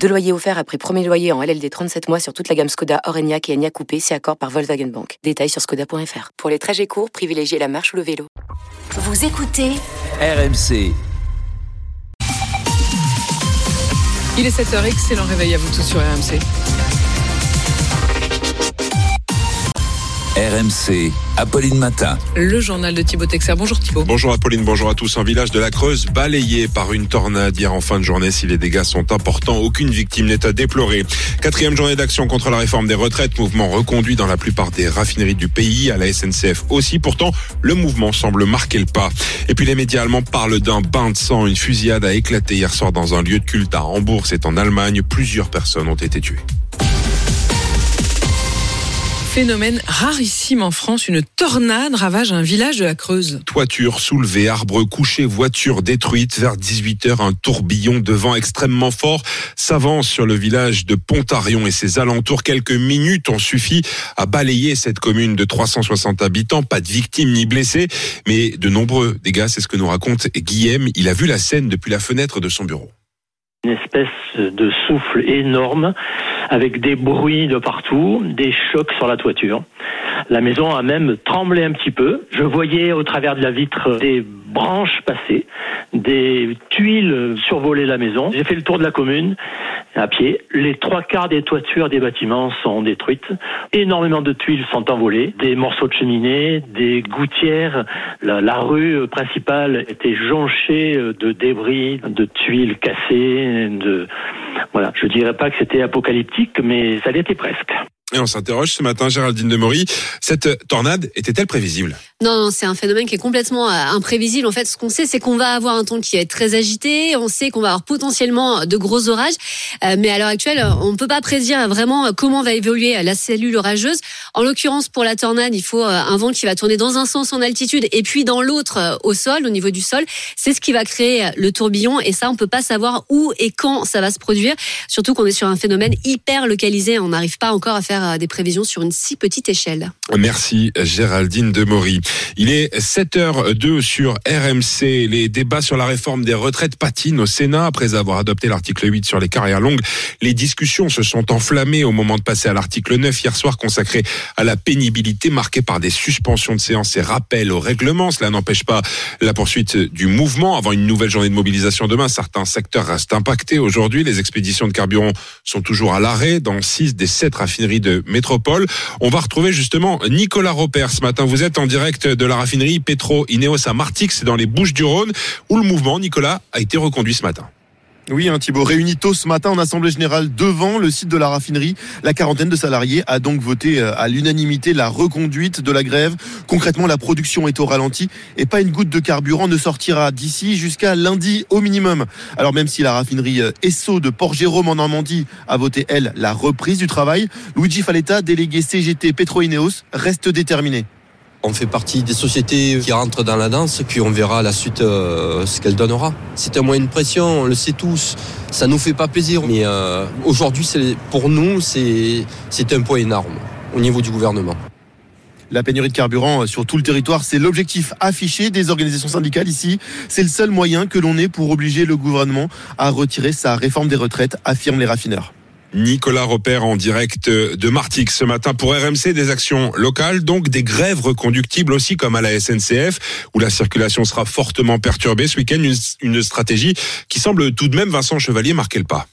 Deux loyers offerts après premier loyer en LLD 37 mois sur toute la gamme Skoda, Orenia et Enya Coupé, c'est accord par Volkswagen Bank. Détails sur skoda.fr. Pour les trajets courts, privilégiez la marche ou le vélo. Vous écoutez RMC. Il est 7h, excellent réveil à vous tous sur RMC. RMC, Apolline Matin. Le journal de Thibaut Texer. Bonjour Thibaut. Bonjour Apolline, bonjour à tous. Un village de la Creuse balayé par une tornade hier en fin de journée. Si les dégâts sont importants, aucune victime n'est à déplorer. Quatrième journée d'action contre la réforme des retraites, mouvement reconduit dans la plupart des raffineries du pays, à la SNCF aussi. Pourtant, le mouvement semble marquer le pas. Et puis les médias allemands parlent d'un bain de sang. Une fusillade a éclaté hier soir dans un lieu de culte à Hambourg, c'est en Allemagne. Plusieurs personnes ont été tuées. Phénomène rarissime en France, une tornade ravage un village de la Creuse. Toiture soulevée, arbres couchés, voitures détruites. Vers 18h, un tourbillon de vent extrêmement fort s'avance sur le village de Pontarion et ses alentours. Quelques minutes ont suffi à balayer cette commune de 360 habitants. Pas de victimes ni blessés, mais de nombreux dégâts. C'est ce que nous raconte Guillaume. Il a vu la scène depuis la fenêtre de son bureau. Une espèce de souffle énorme avec des bruits de partout, des chocs sur la toiture. La maison a même tremblé un petit peu. Je voyais au travers de la vitre des branches passer, des tuiles survoler la maison. J'ai fait le tour de la commune à pied. Les trois quarts des toitures des bâtiments sont détruites. Énormément de tuiles sont envolées, des morceaux de cheminée, des gouttières. La, la rue principale était jonchée de débris, de tuiles cassées, de voilà. Je dirais pas que c'était apocalyptique, mais ça l'était presque. Et on s'interroge ce matin, Géraldine Demory, cette tornade était-elle prévisible? Non, non c'est un phénomène qui est complètement euh, imprévisible. En fait, ce qu'on sait, c'est qu'on va avoir un temps qui est très agité. On sait qu'on va avoir potentiellement de gros orages. Euh, mais à l'heure actuelle, on ne peut pas prédire vraiment comment va évoluer la cellule orageuse. En l'occurrence, pour la tornade, il faut euh, un vent qui va tourner dans un sens en altitude et puis dans l'autre au sol, au niveau du sol. C'est ce qui va créer le tourbillon. Et ça, on peut pas savoir où et quand ça va se produire. Surtout qu'on est sur un phénomène hyper localisé. On n'arrive pas encore à faire des prévisions sur une si petite échelle. Merci Géraldine Demory. Il est 7h02 sur RMC. Les débats sur la réforme des retraites patinent au Sénat après avoir adopté l'article 8 sur les carrières longues. Les discussions se sont enflammées au moment de passer à l'article 9 hier soir consacré à la pénibilité marquée par des suspensions de séance et rappels au règlement. Cela n'empêche pas la poursuite du mouvement avant une nouvelle journée de mobilisation demain. Certains secteurs restent impactés aujourd'hui. Les expéditions de carburant sont toujours à l'arrêt dans 6 des 7 raffineries de métropole. On va retrouver justement Nicolas Roper ce matin. Vous êtes en direct de la raffinerie Petro Ineos à Martix, dans les Bouches du Rhône, où le mouvement, Nicolas, a été reconduit ce matin. Oui, un Thibaut réuni tôt ce matin en assemblée générale devant le site de la raffinerie. La quarantaine de salariés a donc voté euh, à l'unanimité la reconduite de la grève. Concrètement, la production est au ralenti et pas une goutte de carburant ne sortira d'ici jusqu'à lundi au minimum. Alors même si la raffinerie euh, Esso de Port-Jérôme en Normandie a voté, elle, la reprise du travail, Luigi Faletta, délégué CGT Petro-Ineos, reste déterminé. On fait partie des sociétés qui rentrent dans la danse, puis on verra la suite euh, ce qu'elle donnera. C'est un moyen de pression, on le sait tous. Ça nous fait pas plaisir, mais euh, aujourd'hui, pour nous, c'est un point énorme au niveau du gouvernement. La pénurie de carburant euh, sur tout le territoire, c'est l'objectif affiché des organisations syndicales ici. C'est le seul moyen que l'on ait pour obliger le gouvernement à retirer sa réforme des retraites, affirment les raffineurs. Nicolas Repère en direct de Martix ce matin pour RMC des actions locales, donc des grèves reconductibles aussi comme à la SNCF où la circulation sera fortement perturbée ce week-end. Une, une stratégie qui semble tout de même, Vincent Chevalier, marquer le pas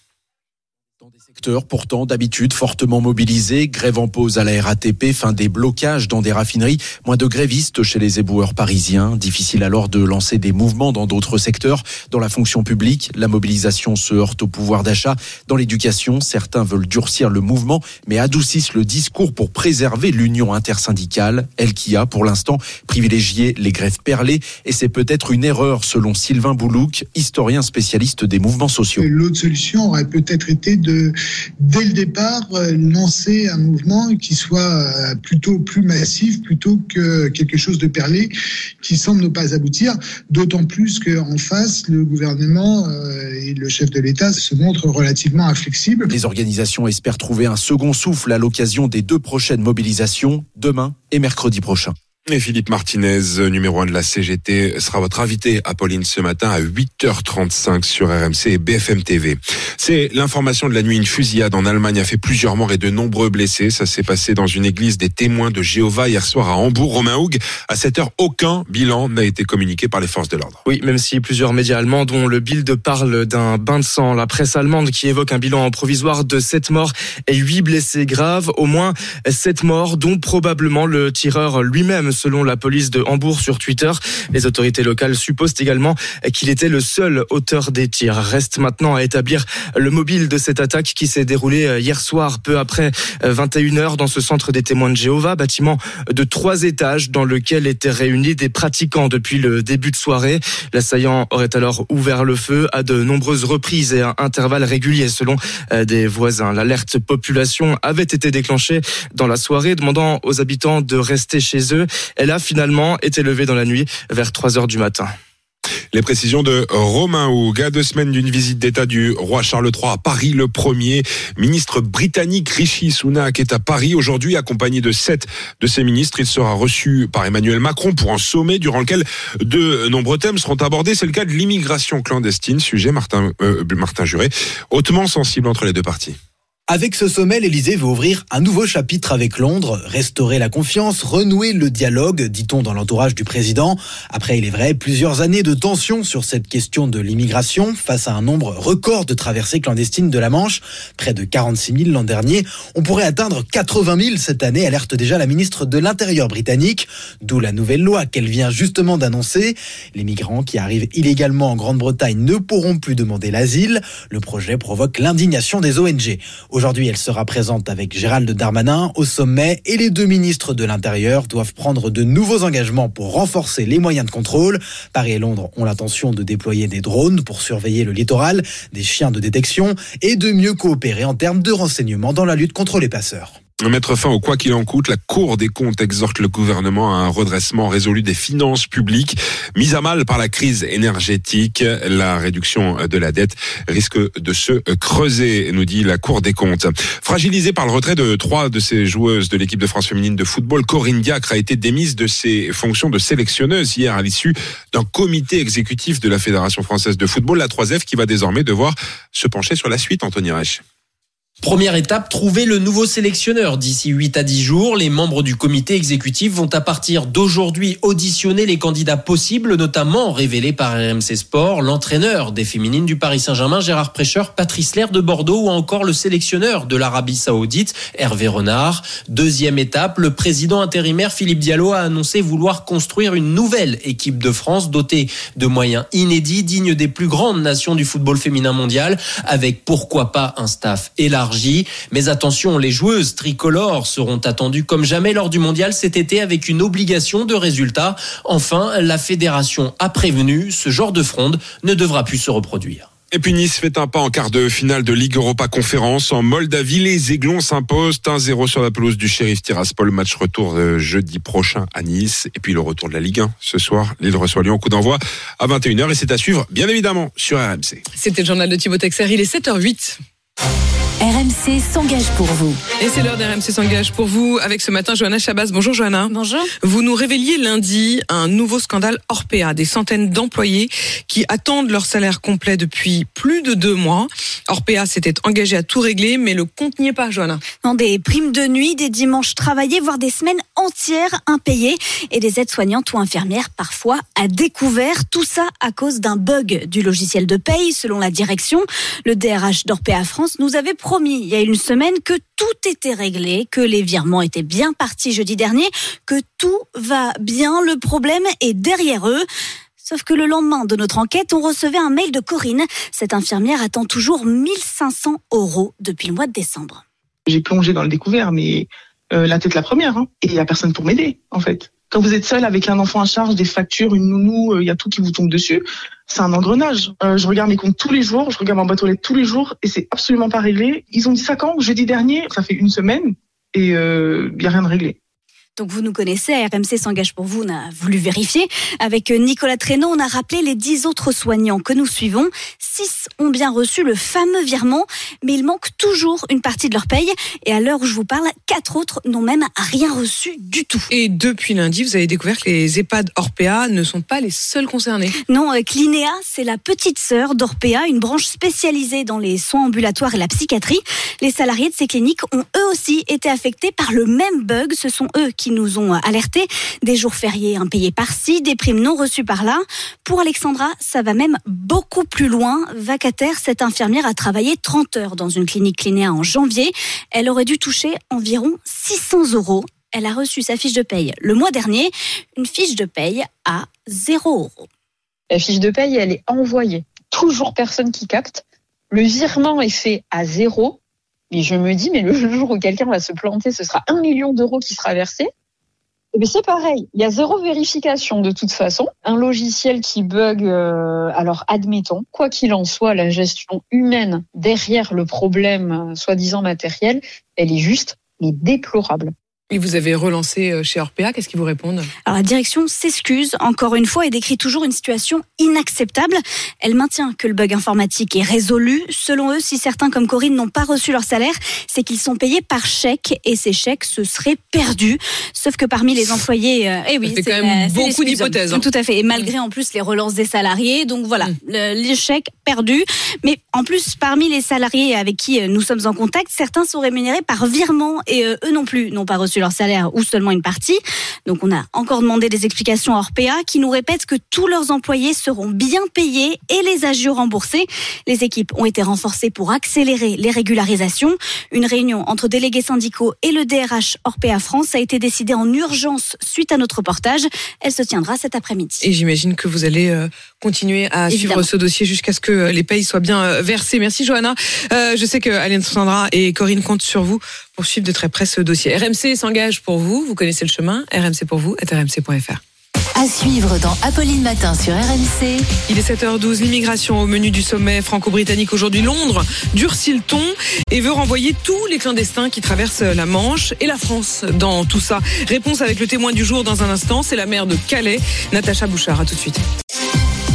pourtant d'habitude fortement mobilisés. Grève en pause à la RATP, fin des blocages dans des raffineries, moins de grévistes chez les éboueurs parisiens. Difficile alors de lancer des mouvements dans d'autres secteurs. Dans la fonction publique, la mobilisation se heurte au pouvoir d'achat. Dans l'éducation, certains veulent durcir le mouvement, mais adoucissent le discours pour préserver l'union intersyndicale, elle qui a pour l'instant privilégié les grèves perlées. Et c'est peut-être une erreur selon Sylvain Boulouk, historien spécialiste des mouvements sociaux. L'autre solution aurait peut-être été de dès le départ, lancer un mouvement qui soit plutôt plus massif plutôt que quelque chose de perlé qui semble ne pas aboutir, d'autant plus qu'en face, le gouvernement et le chef de l'État se montrent relativement inflexibles. Les organisations espèrent trouver un second souffle à l'occasion des deux prochaines mobilisations, demain et mercredi prochain. Et Philippe Martinez, numéro 1 de la CGT, sera votre invité à Pauline ce matin à 8h35 sur RMC et BFM TV. C'est l'information de la nuit. Une fusillade en Allemagne a fait plusieurs morts et de nombreux blessés. Ça s'est passé dans une église des témoins de Jéhovah hier soir à Hambourg. Romain Houg, à cette heure, aucun bilan n'a été communiqué par les forces de l'ordre. Oui, même si plusieurs médias allemands, dont le Bild, parlent d'un bain de sang. La presse allemande qui évoque un bilan provisoire de 7 morts et 8 blessés graves. Au moins 7 morts, dont probablement le tireur lui-même selon la police de Hambourg sur Twitter. Les autorités locales supposent également qu'il était le seul auteur des tirs. Reste maintenant à établir le mobile de cette attaque qui s'est déroulée hier soir, peu après 21h, dans ce centre des témoins de Jéhovah, bâtiment de trois étages dans lequel étaient réunis des pratiquants depuis le début de soirée. L'assaillant aurait alors ouvert le feu à de nombreuses reprises et à intervalles réguliers selon des voisins. L'alerte population avait été déclenchée dans la soirée, demandant aux habitants de rester chez eux. Elle a finalement été levée dans la nuit vers 3 heures du matin. Les précisions de Romain Houg. À deux semaines d'une visite d'État du roi Charles III à Paris, le premier ministre britannique Rishi Sunak est à Paris aujourd'hui, accompagné de sept de ses ministres. Il sera reçu par Emmanuel Macron pour un sommet durant lequel de nombreux thèmes seront abordés. C'est le cas de l'immigration clandestine, sujet Martin, euh, Martin Juré, hautement sensible entre les deux parties. Avec ce sommet, l'Elysée veut ouvrir un nouveau chapitre avec Londres, restaurer la confiance, renouer le dialogue, dit-on dans l'entourage du président. Après, il est vrai, plusieurs années de tension sur cette question de l'immigration face à un nombre record de traversées clandestines de la Manche, près de 46 000 l'an dernier. On pourrait atteindre 80 000 cette année, alerte déjà la ministre de l'Intérieur britannique, d'où la nouvelle loi qu'elle vient justement d'annoncer. Les migrants qui arrivent illégalement en Grande-Bretagne ne pourront plus demander l'asile. Le projet provoque l'indignation des ONG. Aujourd'hui, elle sera présente avec Gérald Darmanin au sommet et les deux ministres de l'Intérieur doivent prendre de nouveaux engagements pour renforcer les moyens de contrôle. Paris et Londres ont l'intention de déployer des drones pour surveiller le littoral, des chiens de détection et de mieux coopérer en termes de renseignement dans la lutte contre les passeurs. Mettre fin au quoi qu'il en coûte, la Cour des comptes exhorte le gouvernement à un redressement résolu des finances publiques mises à mal par la crise énergétique. La réduction de la dette risque de se creuser, nous dit la Cour des comptes. Fragilisée par le retrait de trois de ses joueuses de l'équipe de France féminine de football, Corinne Diacre a été démise de ses fonctions de sélectionneuse hier à l'issue d'un comité exécutif de la Fédération française de football, la 3F, qui va désormais devoir se pencher sur la suite, Anthony Reich. Première étape, trouver le nouveau sélectionneur. D'ici 8 à 10 jours, les membres du comité exécutif vont à partir d'aujourd'hui auditionner les candidats possibles, notamment révélés par RMC Sport, l'entraîneur des féminines du Paris Saint-Germain, Gérard Prêcheur, Patrice Lair de Bordeaux ou encore le sélectionneur de l'Arabie Saoudite, Hervé Renard. Deuxième étape, le président intérimaire Philippe Diallo a annoncé vouloir construire une nouvelle équipe de France dotée de moyens inédits, dignes des plus grandes nations du football féminin mondial, avec pourquoi pas un staff élargi mais attention, les joueuses tricolores seront attendues comme jamais lors du mondial cet été avec une obligation de résultat. Enfin, la fédération a prévenu, ce genre de fronde ne devra plus se reproduire. Et puis Nice fait un pas en quart de finale de Ligue Europa Conférence. En Moldavie, les Aiglons s'imposent 1-0 sur la pelouse du Sheriff Tiraspol. Match retour jeudi prochain à Nice. Et puis le retour de la Ligue 1 ce soir. Lille reçoit Lyon. Coup d'envoi à 21h. Et c'est à suivre, bien évidemment, sur RMC. C'était le journal de Thibaut Texer. Il est 7h08. RMC s'engage pour vous. Et c'est l'heure d'RMC s'engage pour vous avec ce matin Johanna Chabas. Bonjour Johanna. Bonjour. Vous nous révéliez lundi un nouveau scandale Orpea, des centaines d'employés qui attendent leur salaire complet depuis plus de deux mois. Orpea s'était engagé à tout régler, mais le compte n'y est pas, Johanna. Non, des primes de nuit, des dimanches travaillés, voire des semaines entières impayées et des aides-soignantes ou infirmières parfois à découvert. Tout ça à cause d'un bug du logiciel de paye, selon la direction. Le DRH d'Orpea France nous avait promis il y a une semaine que tout était réglé, que les virements étaient bien partis jeudi dernier, que tout va bien. Le problème est derrière eux. Sauf que le lendemain de notre enquête, on recevait un mail de Corinne. Cette infirmière attend toujours 1500 euros depuis le mois de décembre. J'ai plongé dans le découvert, mais euh, la tête la première. Hein. Et il n'y a personne pour m'aider, en fait. Quand vous êtes seul avec un enfant à charge, des factures, une nounou, euh, il y a tout qui vous tombe dessus. C'est un engrenage. Euh, je regarde mes comptes tous les jours, je regarde ma boîte tous les jours et c'est absolument pas réglé. Ils ont dit ça quand Jeudi dernier, ça fait une semaine et il euh, n'y a rien de réglé. Donc vous nous connaissez, RMC s'engage pour vous, on a voulu vérifier. Avec Nicolas Traîneau, on a rappelé les dix autres soignants que nous suivons. Six ont bien reçu le fameux virement, mais il manque toujours une partie de leur paye. Et à l'heure où je vous parle, quatre autres n'ont même rien reçu du tout. Et depuis lundi, vous avez découvert que les EHPAD Orpea ne sont pas les seuls concernés. Non, euh, Clinéa, c'est la petite sœur d'Orpea, une branche spécialisée dans les soins ambulatoires et la psychiatrie. Les salariés de ces cliniques ont eux aussi été affectés par le même bug. Ce sont eux qui nous ont alertés. Des jours fériés impayés par-ci, des primes non reçues par-là. Pour Alexandra, ça va même beaucoup plus loin. Vacataire, cette infirmière a travaillé 30 heures dans une clinique clinéa en janvier. Elle aurait dû toucher environ 600 euros. Elle a reçu sa fiche de paye le mois dernier, une fiche de paye à 0 euros. La fiche de paye, elle est envoyée. Toujours personne qui capte. Le virement est fait à zéro. Mais je me dis, mais le jour où quelqu'un va se planter, ce sera un million d'euros qui sera versé. Et bien c'est pareil, il y a zéro vérification de toute façon. Un logiciel qui bug, euh, alors admettons, quoi qu'il en soit, la gestion humaine derrière le problème euh, soi-disant matériel, elle est juste mais déplorable. Et vous avez relancé euh, chez Orpea, qu'est-ce qu'ils vous répondent? Alors la direction s'excuse encore une fois et décrit toujours une situation inacceptable. Elle maintient que le bug informatique est résolu. Selon eux, si certains comme Corinne n'ont pas reçu leur salaire, c'est qu'ils sont payés par chèque et ces chèques se seraient perdus. Sauf que parmi les employés, euh, eh oui, c'est quand même beaucoup d'hypothèses, hein. Tout à fait. Et malgré en plus les relances des salariés, donc voilà, le- les chèques perdus. Mais en plus, parmi les salariés avec qui euh, nous sommes en contact, certains sont rémunérés par virement et euh, eux non plus n'ont pas reçu leur salaire ou seulement une partie. Donc on a encore demandé des explications à Orpea qui nous répètent que tous leurs employés seront bien payés et les agios remboursés. Les équipes ont été renforcées pour accélérer les régularisations. Une réunion entre délégués syndicaux et le DRH Orpea France a été décidée en urgence suite à notre reportage. Elle se tiendra cet après-midi. Et j'imagine que vous allez euh, continuer à Évidemment. suivre ce dossier jusqu'à ce que euh, les payes soient bien euh, versées. Merci Johanna. Euh, je sais que Alexandra et Corinne comptent sur vous pour suivre de très près ce dossier. RMC s'engage pour vous. Vous connaissez le chemin. RMC pour vous, rmc.fr. À suivre dans Apolline Matin sur RMC. Il est 7h12, l'immigration au menu du sommet franco-britannique aujourd'hui. Londres durcit le ton et veut renvoyer tous les clandestins qui traversent la Manche et la France dans tout ça. Réponse avec le témoin du jour dans un instant, c'est la maire de Calais, Natacha Bouchard. À tout de suite.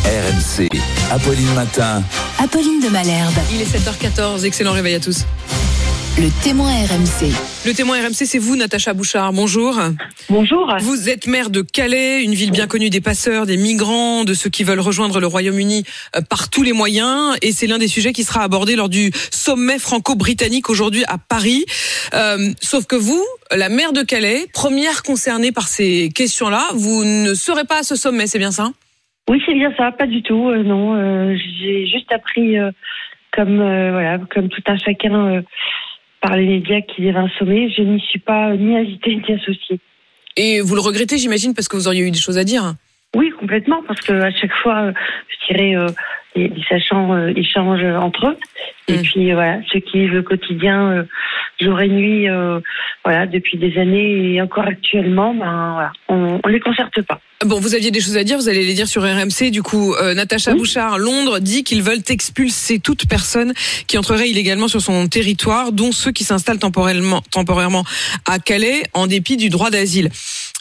RMC, Apolline Matin. Apolline de Malherbe. Il est 7h14, excellent réveil à tous. Le témoin RMC. Le témoin RMC, c'est vous, Natacha Bouchard. Bonjour. Bonjour. Vous êtes maire de Calais, une ville bien connue des passeurs, des migrants, de ceux qui veulent rejoindre le Royaume-Uni euh, par tous les moyens. Et c'est l'un des sujets qui sera abordé lors du sommet franco-britannique aujourd'hui à Paris. Euh, sauf que vous, la maire de Calais, première concernée par ces questions-là, vous ne serez pas à ce sommet, c'est bien ça? Oui, c'est bien ça, pas du tout. euh, non, euh, j'ai juste appris, euh, comme voilà, comme tout un chacun par les médias qu'il y avait un sommet. Je n'y suis pas ni invitée ni associée. Et vous le regrettez, j'imagine, parce que vous auriez eu des choses à dire. Oui, complètement, parce que à chaque fois, je dirais, les, les sachants euh, échangent entre eux. Et puis euh, voilà, ceux qui vivent le quotidien euh, jour et nuit, euh, voilà, depuis des années et encore actuellement, ben voilà, on, on les concerte pas. Bon, vous aviez des choses à dire, vous allez les dire sur RMC. Du coup, euh, Natacha Bouchard, Londres, dit qu'ils veulent expulser toute personne qui entrerait illégalement sur son territoire, dont ceux qui s'installent temporairement, temporairement à Calais, en dépit du droit d'asile.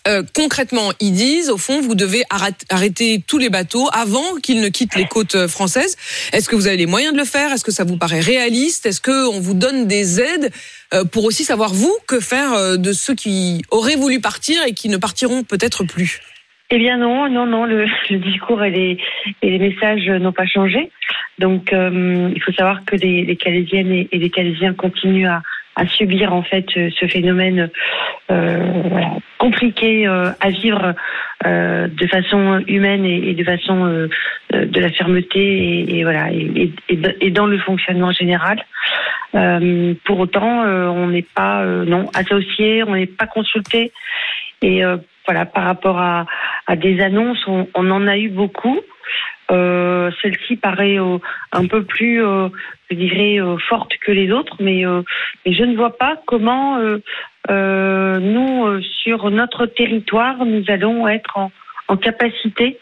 Euh, concrètement, ils disent, au fond, vous devez arrêt- arrêter tous les bateaux avant qu'ils ne quittent les côtes euh, françaises. Est-ce que vous avez les moyens de le faire? Est-ce que ça vous paraît réaliste? Est-ce que on vous donne des aides euh, pour aussi savoir vous que faire de ceux qui auraient voulu partir et qui ne partiront peut-être plus? Eh bien non, non, non, le, discours et les, messages n'ont pas changé. Donc il faut savoir que les, les Calaisiennes et, et les Calaisiens continuent à, à subir en fait euh, ce phénomène euh, compliqué euh, à vivre de façon humaine et, de façon de la fermeté et, voilà et, dans le fonctionnement général. Pour autant, on n'est pas non associé, on n'est pas consulté et voilà par rapport à, des annonces, on, on en a eu beaucoup. Euh, Celle-ci paraît euh, un peu plus, euh, je dirais, euh, forte que les autres, mais, mais je ne vois pas comment nous, sur notre territoire, nous allons être en, en capacité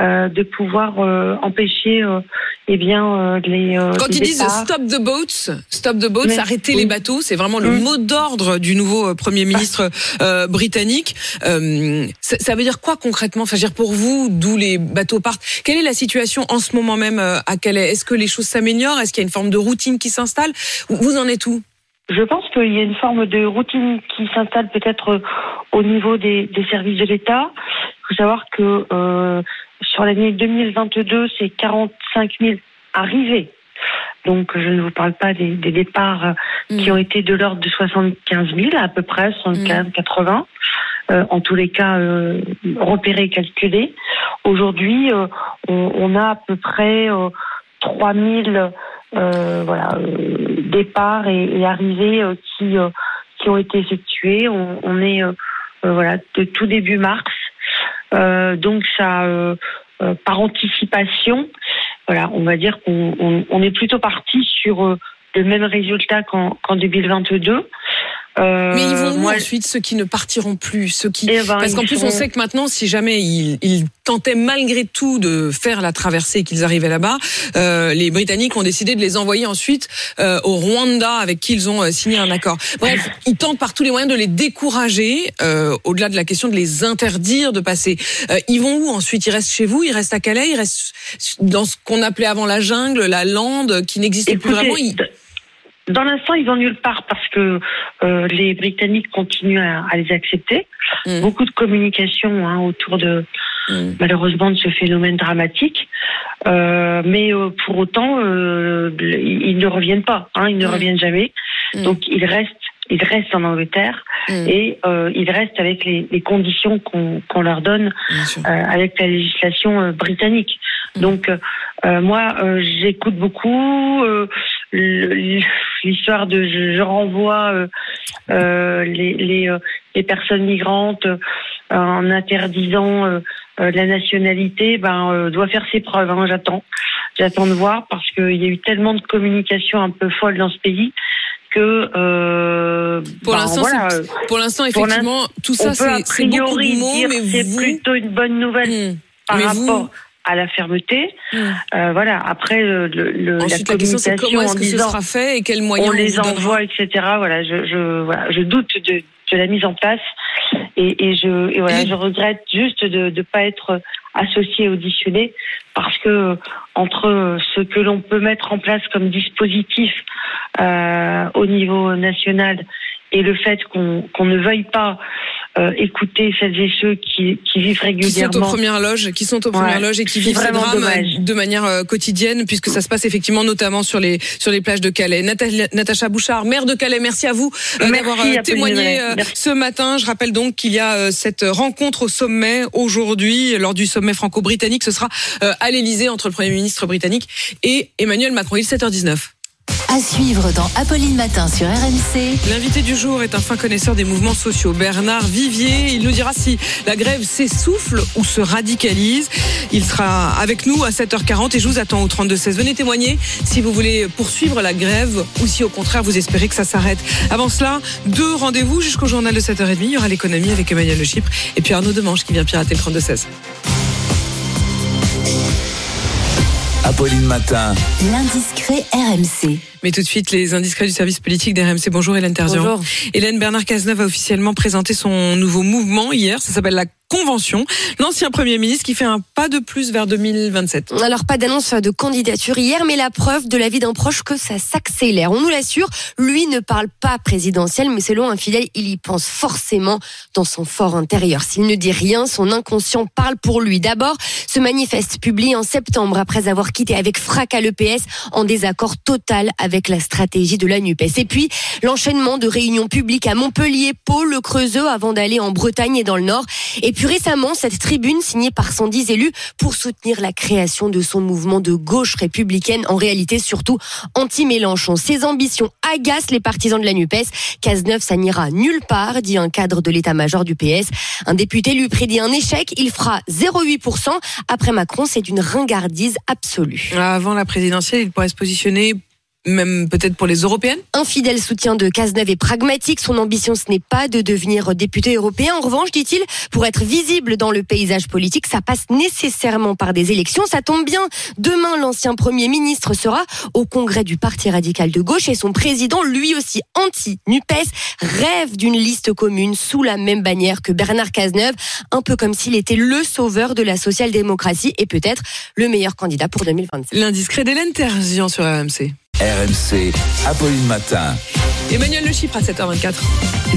euh, de pouvoir euh, empêcher euh, eh bien euh, les euh, Quand les ils disent stop the boats, stop the boats, Mais- arrêtez oui. les bateaux, c'est vraiment le Mm. mot d'ordre du nouveau euh, Premier ministre euh, britannique. Euh, ça, ça veut dire quoi concrètement? Enfin, je veux dire, pour vous, d'où les bateaux partent? Quelle est la situation en ce moment même à Calais? Est-ce que les choses s'améliorent? Est-ce qu'il y a une forme de routine qui s'installe? Vous en êtes où? Je pense qu'il y a une forme de routine qui s'installe peut-être au niveau des, des services de l'État. Il faut savoir que euh, sur l'année 2022, c'est 45 000 arrivées. Donc je ne vous parle pas des, des départs euh, Mm. qui ont été de l'ordre de 75 000 à peu près, 75, 80. euh, en tous les cas euh, repérés et calculés. Aujourd'hui, euh, on, on a à peu près euh, 3 000 euh, voilà, euh, départs et, et arrivées euh, qui, euh, qui ont été effectués. On, on est euh, euh, voilà, de tout début mars. Euh, donc ça, euh, euh, par anticipation, voilà, on va dire qu'on on, on est plutôt parti sur le même résultat qu'en qu'en 2022. Euh, Mais ils vont où moi, ensuite ceux qui ne partiront plus, ceux qui Eh ben, parce qu'en plus on sait que maintenant si jamais ils, ils tentaient malgré tout de faire la traversée et qu'ils arrivaient là-bas, euh, les Britanniques ont décidé de les envoyer ensuite euh, au Rwanda avec qui ils ont euh, signé un accord. Bref, ils tentent par tous les moyens de les décourager euh, au-delà de la question de les interdire de passer. Euh, ils vont où ensuite? Ils restent chez vous? Ils restent à Calais? Ils restent dans ce qu'on appelait avant la jungle, la lande qui n'existe plus vraiment? Ils- Dans l'instant, ils vont nulle part parce que euh, les Britanniques continuent à, à les accepter. Mm. Beaucoup de communication hein, autour de malheureusement de ce phénomène dramatique. Euh, mais euh, pour autant, euh, ils ne reviennent pas. Hein, ils ne Mm. reviennent jamais. Donc ils restent. Ils restent en Angleterre Mm. et euh, ils restent avec les, les conditions qu'on leur donne euh, avec la législation euh, britannique. Mm. Donc moi, euh, j'écoute beaucoup euh, le- l'histoire de je, je renvoie euh, euh, les, les, euh, les personnes migrantes en interdisant la nationalité, ben doit faire ses preuves. hein, J'attends, j'attends de voir parce qu'il y a eu tellement de communication un peu folle dans ce pays que euh, Pour ben, l'instant, voilà, pour l'instant, effectivement, tout ça, c'est beaucoup priori de mots, mais c'est vous- plutôt une bonne nouvelle par Mais vous- rapport à la fermeté. Euh, voilà. Après, le, le- Ensuite, la la question, c'est comment est-ce ce sera fait et quels moyens on les envoie, etc. Voilà, je, je, voilà, je doute de, de la mise en place et, et je, et voilà, je regrette juste de ne pas être associé, auditionné, parce que entre ce que l'on peut mettre en place comme dispositif euh, au niveau national et le fait qu'on qu'on ne veuille pas euh, écouter celles et ceux qui, qui vivent qui sont régulièrement. aux premières loges, qui sont aux premières Ouais, loges et qui vivent ces drames dommage. de manière euh, quotidienne, puisque ça se passe effectivement notamment sur les sur les plages de Calais. Nata- Natacha Bouchard, maire de Calais, merci à vous euh, d'avoir euh, témoigné ce matin. Je rappelle donc qu'il y a cette rencontre au sommet aujourd'hui, lors du sommet franco-britannique. Ce sera à l'Elysée entre le Premier ministre britannique et Emmanuel Macron. Il est 7h19. À suivre dans Apolline Matin sur RMC. L'invité du jour est un fin connaisseur des mouvements sociaux, Bernard Vivier. Il nous dira si la grève s'essouffle ou se radicalise. Il sera avec nous à 7h40 et je vous attends au 32-16. Venez témoigner si vous voulez poursuivre la grève ou si au contraire vous espérez que ça s'arrête. Avant cela, deux rendez-vous jusqu'au journal de 7h30. Il y aura l'économie avec Emmanuel Le Chypre et puis Arnaud Demange qui vient pirater le 32-16. Apolline Matin. L'indiscret RMC. Mais tout de suite, les indiscrets du service politique d'RMC. Bonjour Hélène Terzian. Bonjour. Hélène Bernard Cazeneuve a officiellement présenté son nouveau mouvement hier. Ça s'appelle la Convention. L'ancien Premier ministre qui fait un pas de plus vers 2027. Alors pas d'annonce de candidature hier, mais la preuve de la vie d'un proche que ça s'accélère. On nous l'assure, lui ne parle pas présidentiel, mais selon un fidèle, il y pense forcément dans son fort intérieur. S'il ne dit rien, son inconscient parle pour lui. D'abord, ce manifeste publié en septembre après avoir quitté avec fracas le PS en désaccord total avec la stratégie de la NUPES. Et puis, l'enchaînement de réunions publiques à Montpellier, Pau, le Creusot avant d'aller en Bretagne et dans le Nord. Récemment, cette tribune signée par 110 élus pour soutenir la création de son mouvement de gauche républicaine, en réalité surtout anti-Mélenchon. Ses ambitions agacent les partisans de la NUPES. Cazeneuve, ça n'ira nulle part, dit un cadre de l'état-major du PS. Un député lui prédit un échec, il fera 0,8%. Après Macron, c'est une ringardise absolue. Avant la présidentielle, il pourrait se positionner même peut-être pour les européennes Un fidèle soutien de Cazeneuve est pragmatique. Son ambition, ce n'est pas de devenir député européen. En revanche, dit-il, pour être visible dans le paysage politique, ça passe nécessairement par des élections. Ça tombe bien. Demain, l'ancien Premier ministre sera au congrès du Parti radical de gauche et son président, lui aussi anti-NUPES, rêve d'une liste commune sous la même bannière que Bernard Cazeneuve, un peu comme s'il était le sauveur de la social-démocratie et peut-être le meilleur candidat pour 2027. L'indiscret d'Hélène Terzian sur RMC. RMC, Apolline Matin. Emmanuel Le Chypre à 7h24.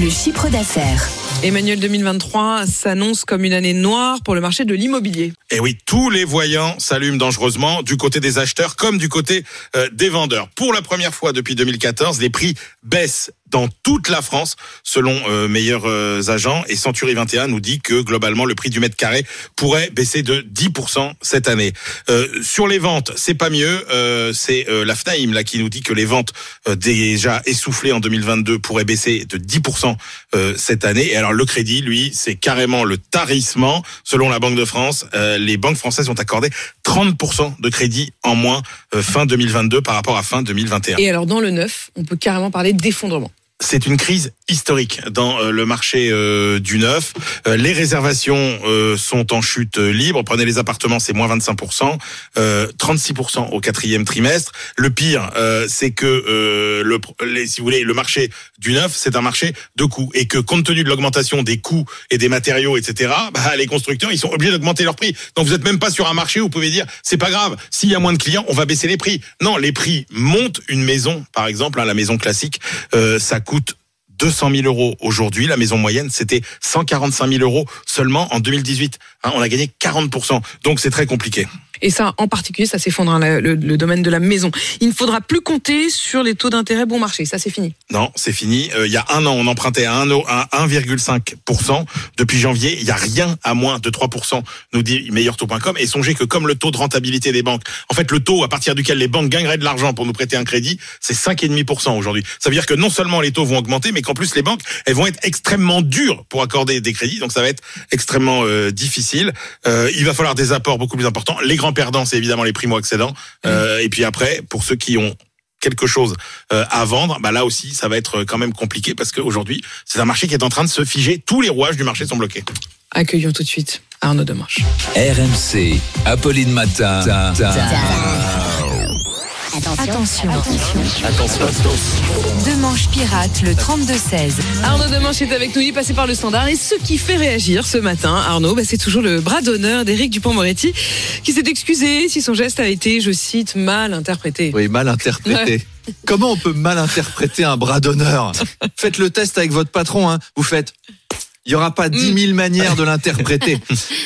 Le chiffre d'affaires. Emmanuel 2023 s'annonce comme une année noire pour le marché de l'immobilier. Et oui, tous les voyants s'allument dangereusement du côté des acheteurs comme du côté euh, des vendeurs. Pour la première fois depuis 2014, les prix baissent dans toute la France, selon euh, meilleurs euh, agents. Et Century 21 nous dit que globalement, le prix du mètre carré pourrait baisser de 10% cette année. Euh, sur les ventes, c'est pas mieux. Euh, c'est euh, la FNAIM là qui nous dit que les ventes euh, déjà essoufflées en 2022 pourraient baisser de 10% euh, cette année. Et alors le crédit, lui, c'est carrément le tarissement. Selon la Banque de France, les banques françaises ont accordé 30% de crédit en moins fin 2022 par rapport à fin 2021 Et alors dans le neuf, on peut carrément parler d'effondrement. C'est une crise historique dans euh, le marché euh, du neuf. Euh, les réservations sont en chute libre. Prenez les appartements, c'est moins 25%, euh, 36% au quatrième trimestre. Le pire, c'est que le, si vous voulez, le marché du neuf, c'est un marché de coûts et que compte tenu de l'augmentation des coûts et des matériaux, etc., bah, les constructeurs, ils sont obligés d'augmenter leurs prix. Donc vous êtes même pas sur un marché où vous pouvez dire c'est pas grave, s'il y a moins de clients, on va baisser les prix. Non, les prix montent. Une maison, par exemple, hein, la maison classique, ça coûte 200 000 euros aujourd'hui. La maison moyenne, c'était 145 000 euros seulement en 2018. Hein, on a gagné 40%. Donc c'est très compliqué. Et ça, en particulier, ça s'effondre, hein, le, le- le domaine de la maison. Il ne faudra plus compter sur les taux d'intérêt bon marché. Ça, c'est fini. Non, c'est fini. Euh, il y a un an, on empruntait à 1 euro- à 1,5%. Depuis janvier, il y a rien à moins de 3%, nous dit meilleurtaux.com. Et songez que comme le taux de rentabilité des banques, en fait, le taux à partir duquel les banques gagneraient de l'argent pour nous prêter un crédit, c'est 5,5% aujourd'hui. Ça veut dire que non seulement les taux vont augmenter, mais qu'en plus les banques, elles vont être extrêmement dures pour accorder des crédits. Donc ça va être extrêmement euh, difficile. Euh, il va falloir des apports beaucoup plus importants. Les grands perdants, c'est évidemment les primo-accédants. Euh, et puis après, pour ceux qui ont quelque chose euh, à vendre, bah là aussi ça va être quand même compliqué parce qu'aujourd'hui c'est un marché qui est en train de se figer. Tous les rouages du marché sont bloqués. Accueillons tout de suite Arnaud Demanche. RMC, Apolline Matin. Attention. Attention. Demanche pirate, le 32-16. Arnaud Demanche est avec nous, il est passé par le standard. Et ce qui fait réagir ce matin, Arnaud, bah, c'est toujours le bras d'honneur d'Éric Dupont-Moretti, qui s'est excusé si son geste a été, je cite, mal interprété. Oui, mal interprété. Comment on peut mal interpréter un bras d'honneur? Faites le test avec votre patron. Hein. Vous faites. Il y aura pas dix mille manières de l'interpréter.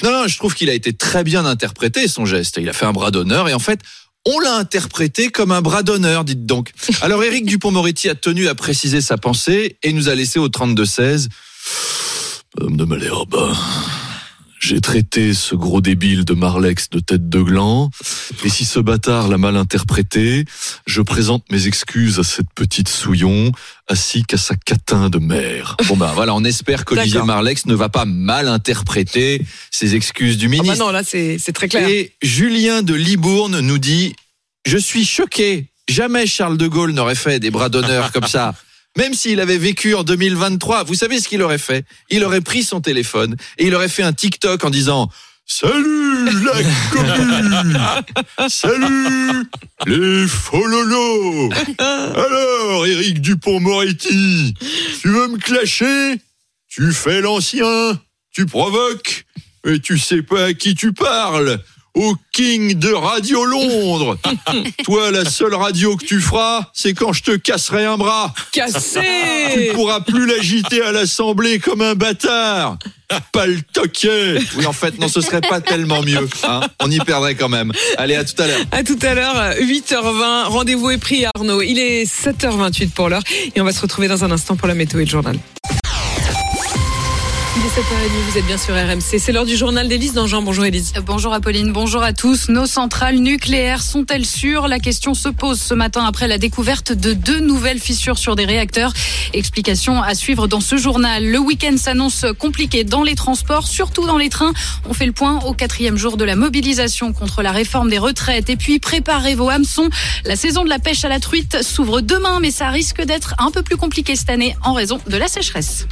Non, non, je trouve qu'il a été très bien interprété son geste. Il a fait un bras d'honneur et en fait, on l'a interprété comme un bras d'honneur, dites donc. Alors Éric Dupont-Moretti a tenu à préciser sa pensée et nous a laissé au 32-16. Madame de Malherbe, j'ai traité ce gros débile de Marlex de tête de gland. Et si ce bâtard l'a mal interprété, je présente mes excuses à cette petite souillon, ainsi qu'à sa catin de mère. Bon ben voilà, on espère qu'Olivier. Marlex ne va pas mal interpréter ses excuses du Ah ministre. bah non, là, c'est c'est très clair. Et Julien de Libourne nous dit Je suis choqué. Jamais Charles de Gaulle n'aurait fait des bras d'honneur comme ça. Même s'il avait vécu en 2023, vous savez ce qu'il aurait fait? Il aurait pris son téléphone et il aurait fait un TikTok en disant Salut la commune Salut les fololos Alors Éric Dupont-Moretti, tu veux me clasher? Tu fais l'ancien, tu provoques, et tu sais pas à qui tu parles au King de Radio Londres. Toi, la seule radio que tu feras, c'est quand je te casserai un bras. Cassé Tu pourras plus l'agiter à l'Assemblée comme un bâtard. Pas le toquet. Oui, en fait, non, ce serait pas tellement mieux. hein. On y perdrait quand même. Allez, à tout à l'heure. À tout à l'heure, 8h20. Rendez-vous est pris, Arnaud. Il est 7h28 pour l'heure. Et on va se retrouver dans un instant pour la météo et le journal. Il 17h30, vous êtes bien sur RMC. C'est l'heure du journal d'Élise Dangean. Bonjour Élise. Bonjour Apolline, bonjour à tous. Nos centrales nucléaires sont-elles sûres? La question se pose ce matin après la découverte de deux nouvelles fissures sur des réacteurs. Explication à suivre dans ce journal. Le week-end s'annonce compliqué dans les transports, surtout dans les trains. On fait le point au quatrième jour de la mobilisation contre la réforme des retraites. Et puis préparez vos hameçons. La saison de la pêche à la truite s'ouvre demain, mais ça risque d'être un peu plus compliqué cette année en raison de la sécheresse.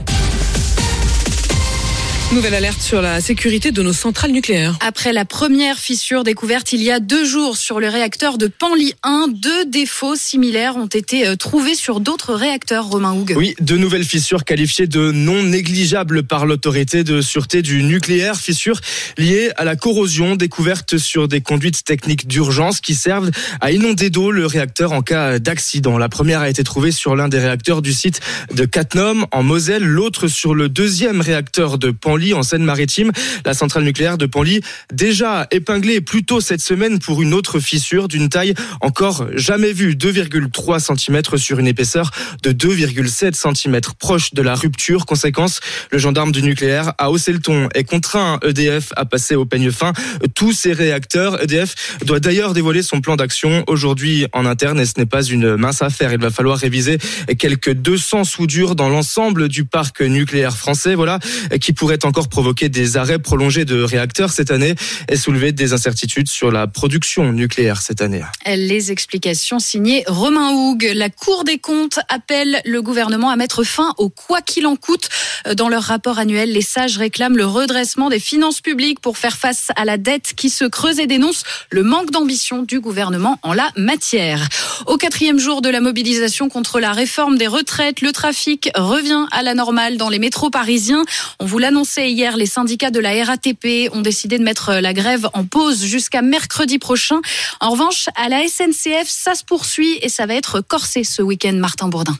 Nouvelle alerte sur la sécurité de nos centrales nucléaires. Après la première fissure découverte il y a deux jours sur le réacteur de Panly 1, deux défauts similaires ont été euh, trouvés sur d'autres réacteurs, Romain Houg. Oui, de nouvelles fissures qualifiées de non négligeables par l'autorité de sûreté du nucléaire. Fissures liées à la corrosion découverte sur des conduites techniques d'urgence qui servent à inonder d'eau le réacteur en cas d'accident. La première a été trouvée sur l'un des réacteurs du site de Cattenom en Moselle, l'autre sur le deuxième réacteur de Panly en Seine-Maritime. La centrale nucléaire de Panly, déjà épinglée plus tôt cette semaine pour une autre fissure d'une taille encore jamais vue, 2,3 cm sur une épaisseur de 2,7 cm, proche de la rupture. Conséquence, le gendarme du nucléaire a haussé le ton et contraint EDF à passer au peigne fin tous ses réacteurs. EDF doit d'ailleurs dévoiler son plan d'action aujourd'hui en interne et ce n'est pas une mince affaire. Il va falloir réviser quelques 200 soudures dans l'ensemble du parc nucléaire français, voilà, qui pourrait encore provoquer des arrêts prolongés de réacteurs cette année et soulever des incertitudes sur la production nucléaire cette année. Les explications signées Romain Houg. La Cour des comptes appelle le gouvernement à mettre fin au quoi qu'il en coûte. Dans leur rapport annuel, les sages réclament le redressement des finances publiques pour faire face à la dette qui se creuse et dénoncent le manque d'ambition du gouvernement en la matière. Au quatrième jour de la mobilisation contre la réforme des retraites, le trafic revient à la normale dans les métros parisiens. On vous hier, les syndicats de la RATP ont décidé de mettre la grève en pause jusqu'à mercredi prochain. En revanche, à la SNCF, ça se poursuit et ça va être corsé ce week-end, Martin Bourdin.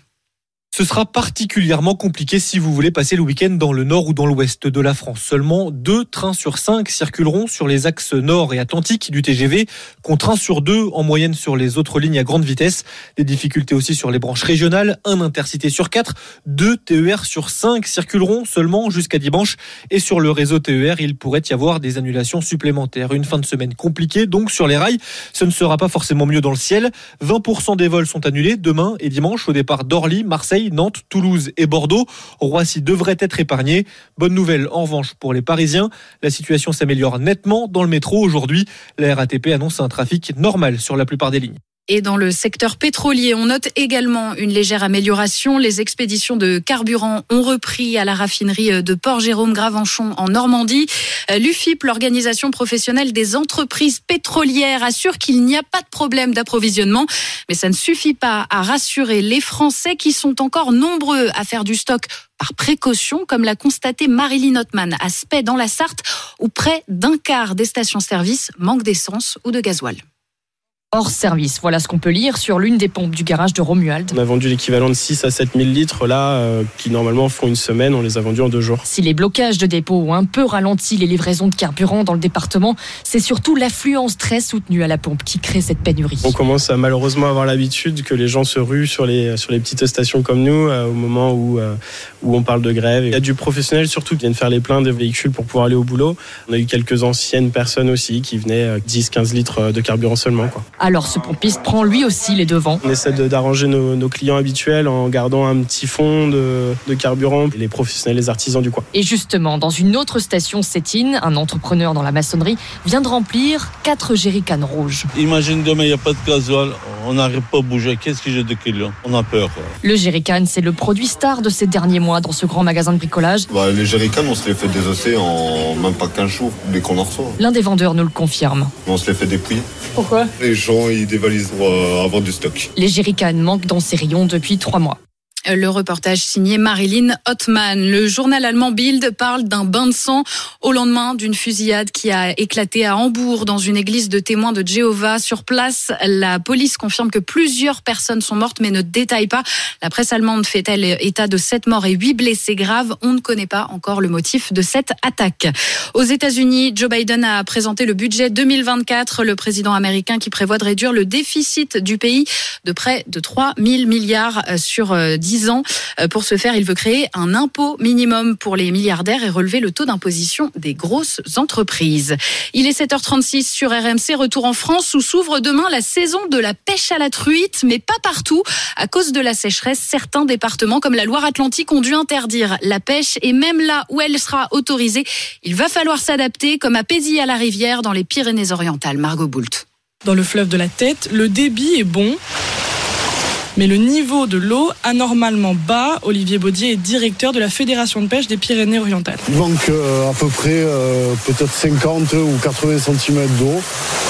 Ce sera particulièrement compliqué si vous voulez passer le week-end dans le nord ou dans l'ouest de la France. Seulement deux trains sur cinq circuleront sur les axes nord et atlantique du TGV, contre un sur deux en moyenne sur les autres lignes à grande vitesse. Des difficultés aussi sur les branches régionales, un intercité sur quatre, deux TER sur cinq circuleront seulement jusqu'à dimanche. Et sur le réseau TER, il pourrait y avoir des annulations supplémentaires. Une fin de semaine compliquée donc sur les rails. Ce ne sera pas forcément mieux dans le ciel. 20% des vols sont annulés demain et dimanche au départ d'Orly, Marseille, Nantes, Toulouse et Bordeaux. Roissy devrait être épargné. Bonne nouvelle en revanche pour les Parisiens. La situation s'améliore nettement dans le métro aujourd'hui. La RATP annonce un trafic normal sur la plupart des lignes. Et dans le secteur pétrolier, on note également une légère amélioration. Les expéditions de carburant ont repris à la raffinerie de Port-Jérôme-Gravenchon en Normandie. L'UFIP, l'organisation professionnelle des entreprises pétrolières, assure qu'il n'y a pas de problème d'approvisionnement. Mais ça ne suffit pas à rassurer les Français qui sont encore nombreux à faire du stock par précaution, comme l'a constaté Marilyn Ottman à Spey dans la Sarthe, où près d'un quart des stations-service manquent d'essence ou de gasoil hors service. Voilà ce qu'on peut lire sur l'une des pompes du garage de Romuald. On a vendu l'équivalent de 6 à 7 000 litres là, euh, qui normalement font une semaine, on les a vendus en deux jours. Si les blocages de dépôt ont un peu ralenti les livraisons de carburant dans le département, c'est surtout l'affluence très soutenue à la pompe qui crée cette pénurie. On commence à malheureusement avoir l'habitude que les gens se ruent sur les, sur les petites stations comme nous euh, au moment où, euh, où on parle de grève. Il y a du professionnel surtout qui viennent faire les pleins des véhicules pour pouvoir aller au boulot. On a eu quelques anciennes personnes aussi qui venaient 10-15 litres de carburant seulement. Quoi. Alors ce pompiste prend lui aussi les devants. On essaie d'arranger nos, nos, clients habituels en gardant un petit fond de, de, carburant, les professionnels, les artisans du coin. Et justement, dans une autre station Sétine, un entrepreneur dans la maçonnerie vient de remplir 4 jerrycans rouges. Imagine demain, il n'y a pas de gasoil, on n'arrive pas à bouger. Qu'est-ce que j'ai de clients On a peur. Quoi. Le jerrycan, c'est le produit star de ces derniers mois dans ce grand magasin de bricolage. Bah, les jerrycans, on se les fait désosser en même pas 15 jours dès qu'on en reçoit. L'un des vendeurs nous le confirme. On se les fait dépouiller. Pourquoi? Les gens, ils dévalisent pour avoir du stock. Les jerrycans manquent dans ces rayons depuis trois mois. Le reportage signé Marilyn Ottman. Le journal allemand Bild parle d'un bain de sang au lendemain d'une fusillade qui a éclaté à Hambourg dans une église de témoins de Jéhovah. Sur place, la police confirme que plusieurs personnes sont mortes mais ne détaille pas. La presse allemande fait-elle état de sept morts et huit blessés graves. On ne connaît pas encore le motif de cette attaque. Aux États-Unis, Joe Biden a présenté le budget 2024. Le président américain qui prévoit de réduire le déficit du pays de près de 3 000 milliards sur 10 10 ans. Euh, Pour ce faire, il veut créer un impôt minimum pour les milliardaires et relever le taux d'imposition des grosses entreprises. Il est 7h36 sur RMC, retour en France où s'ouvre demain la saison de la pêche à la truite, mais pas partout. À cause de la sécheresse, certains départements comme la Loire-Atlantique ont dû interdire la pêche et même là où elle sera autorisée, il va falloir s'adapter comme à Pézy à la rivière dans les Pyrénées-Orientales. Margot Boult. Dans le fleuve de la Tête, le débit est bon. Mais le niveau de l'eau anormalement bas, Olivier Baudier est directeur de la Fédération de pêche des Pyrénées-Orientales. Il manque euh, à peu près euh, peut-être 50 ou 80 cm d'eau